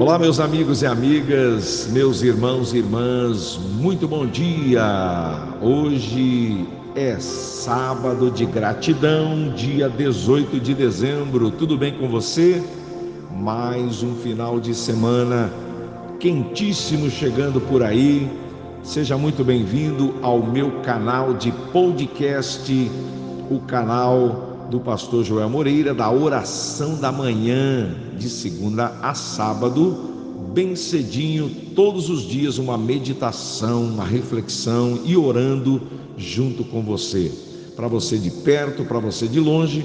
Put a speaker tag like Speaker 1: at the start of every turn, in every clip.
Speaker 1: Olá, meus amigos e amigas, meus irmãos e irmãs, muito bom dia! Hoje é sábado de gratidão, dia 18 de dezembro, tudo bem com você? Mais um final de semana quentíssimo chegando por aí. Seja muito bem-vindo ao meu canal de podcast, o canal do pastor Joel Moreira, da oração da manhã, de segunda a sábado, bem cedinho, todos os dias, uma meditação, uma reflexão e orando junto com você. Para você de perto, para você de longe,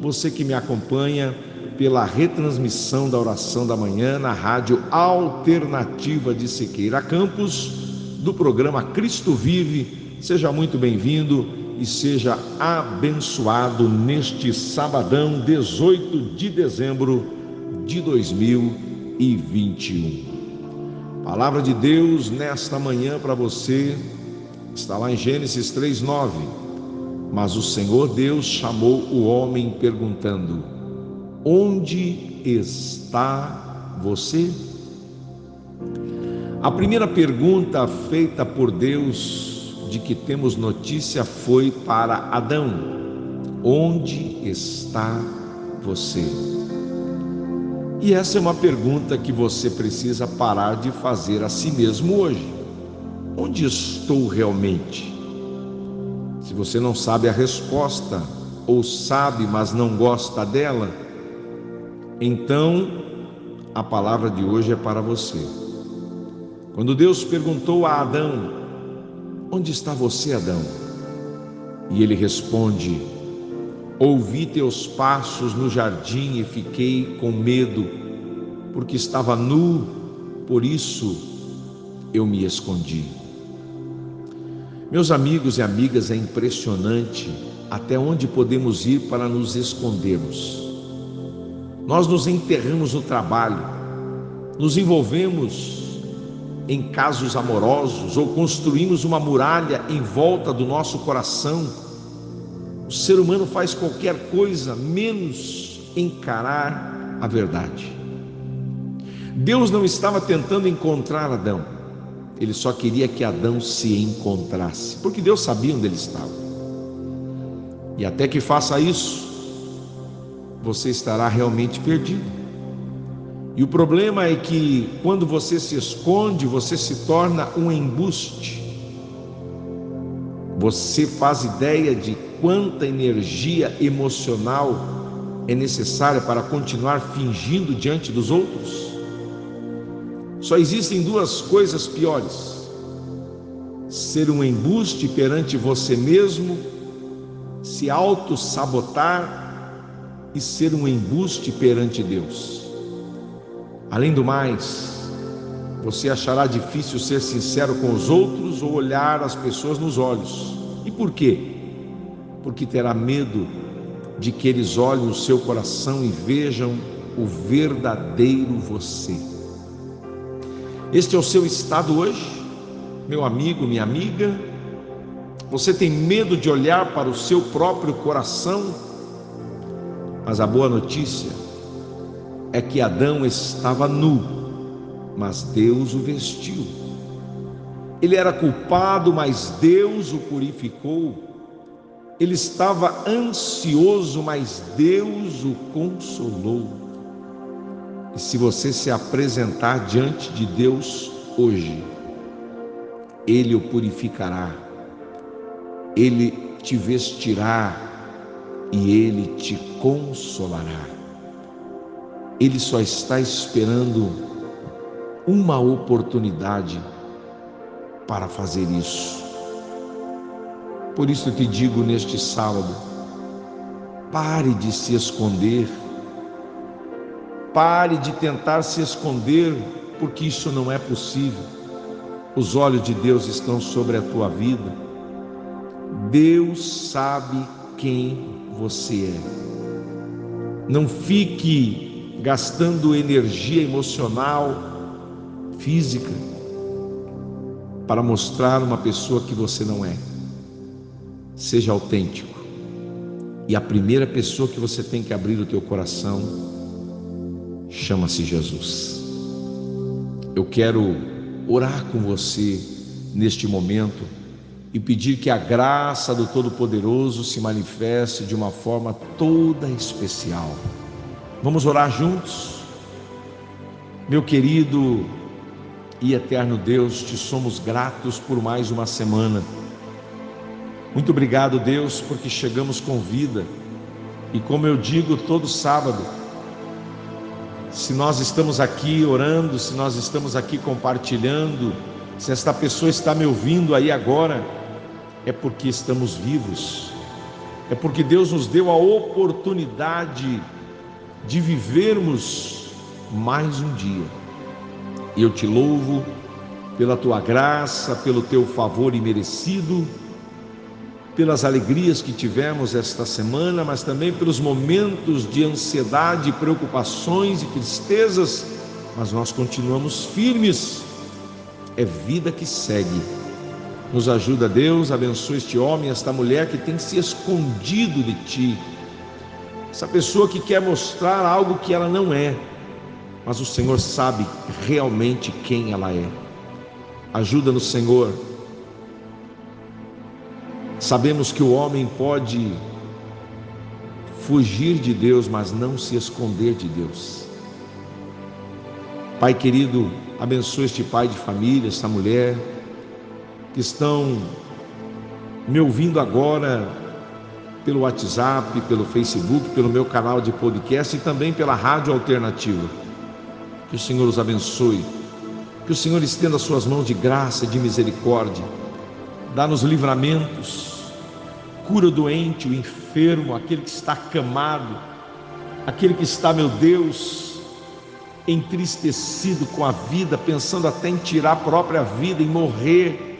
Speaker 1: você que me acompanha pela retransmissão da oração da manhã na rádio Alternativa de Siqueira Campos, do programa Cristo Vive. Seja muito bem-vindo e seja abençoado neste sabadão 18 de dezembro de 2021. Palavra de Deus nesta manhã para você está lá em Gênesis 3:9. Mas o Senhor Deus chamou o homem perguntando: Onde está você? A primeira pergunta feita por Deus de que temos notícia foi para Adão: Onde está você? E essa é uma pergunta que você precisa parar de fazer a si mesmo hoje. Onde estou realmente? Se você não sabe a resposta, ou sabe, mas não gosta dela, então a palavra de hoje é para você. Quando Deus perguntou a Adão: Onde está você, Adão? E ele responde: Ouvi teus passos no jardim e fiquei com medo, porque estava nu, por isso eu me escondi. Meus amigos e amigas, é impressionante até onde podemos ir para nos escondermos. Nós nos enterramos no trabalho, nos envolvemos em casos amorosos ou construímos uma muralha em volta do nosso coração. O ser humano faz qualquer coisa menos encarar a verdade. Deus não estava tentando encontrar Adão, ele só queria que Adão se encontrasse, porque Deus sabia onde ele estava. E até que faça isso, você estará realmente perdido. E o problema é que quando você se esconde, você se torna um embuste. Você faz ideia de quanta energia emocional é necessária para continuar fingindo diante dos outros? Só existem duas coisas piores: ser um embuste perante você mesmo, se auto-sabotar e ser um embuste perante Deus. Além do mais, você achará difícil ser sincero com os outros ou olhar as pessoas nos olhos. E por quê? Porque terá medo de que eles olhem o seu coração e vejam o verdadeiro você. Este é o seu estado hoje, meu amigo, minha amiga. Você tem medo de olhar para o seu próprio coração, mas a boa notícia é que Adão estava nu, mas Deus o vestiu. Ele era culpado, mas Deus o purificou. Ele estava ansioso, mas Deus o consolou. E se você se apresentar diante de Deus hoje, Ele o purificará, Ele te vestirá e Ele te consolará. Ele só está esperando uma oportunidade para fazer isso. Por isso eu te digo neste sábado: pare de se esconder, pare de tentar se esconder, porque isso não é possível. Os olhos de Deus estão sobre a tua vida. Deus sabe quem você é. Não fique gastando energia emocional, física, para mostrar uma pessoa que você não é. Seja autêntico. E a primeira pessoa que você tem que abrir o teu coração chama-se Jesus. Eu quero orar com você neste momento e pedir que a graça do Todo-Poderoso se manifeste de uma forma toda especial. Vamos orar juntos? Meu querido e eterno Deus, te somos gratos por mais uma semana. Muito obrigado, Deus, porque chegamos com vida. E como eu digo todo sábado, se nós estamos aqui orando, se nós estamos aqui compartilhando, se esta pessoa está me ouvindo aí agora, é porque estamos vivos, é porque Deus nos deu a oportunidade de vivermos mais um dia. Eu te louvo pela tua graça, pelo teu favor imerecido, pelas alegrias que tivemos esta semana, mas também pelos momentos de ansiedade, preocupações e tristezas, mas nós continuamos firmes. É vida que segue nos ajuda, Deus, abençoa este homem, esta mulher que tem se escondido de ti. Essa pessoa que quer mostrar algo que ela não é, mas o Senhor sabe realmente quem ela é. Ajuda-nos, Senhor. Sabemos que o homem pode fugir de Deus, mas não se esconder de Deus. Pai querido, abençoa este pai de família, esta mulher que estão me ouvindo agora pelo WhatsApp, pelo Facebook, pelo meu canal de podcast e também pela Rádio Alternativa. Que o Senhor os abençoe, que o Senhor estenda suas mãos de graça, de misericórdia, dá-nos livramentos, cura o doente, o enfermo, aquele que está acamado, aquele que está, meu Deus, entristecido com a vida, pensando até em tirar a própria vida, em morrer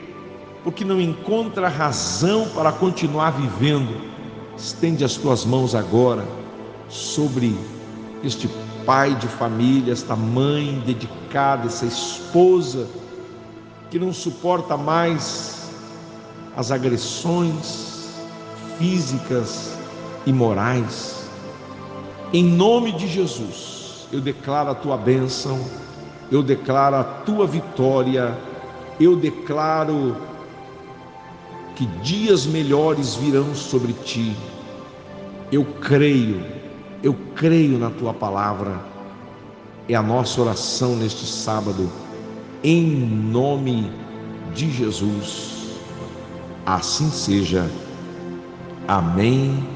Speaker 1: porque não encontra razão para continuar vivendo, estende as tuas mãos agora sobre este pai de família, esta mãe dedicada, essa esposa que não suporta mais as agressões físicas e morais. Em nome de Jesus, eu declaro a tua bênção, eu declaro a tua vitória, eu declaro que dias melhores virão sobre ti. Eu creio, eu creio na tua palavra. É a nossa oração neste sábado, em nome de Jesus. Assim seja. Amém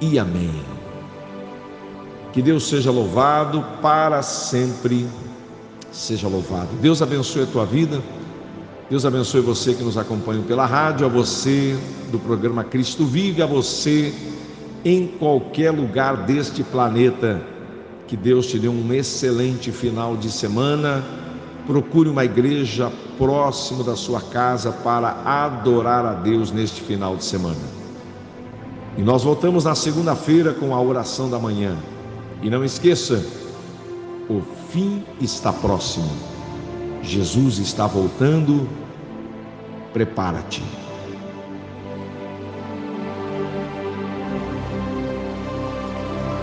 Speaker 1: e amém. Que Deus seja louvado para sempre. Seja louvado. Deus abençoe a tua vida. Deus abençoe você que nos acompanha pela rádio, a você do programa Cristo Vive, a você em qualquer lugar deste planeta. Que Deus te dê um excelente final de semana. Procure uma igreja próximo da sua casa para adorar a Deus neste final de semana. E nós voltamos na segunda-feira com a oração da manhã. E não esqueça, o fim está próximo. Jesus está voltando, prepara-te.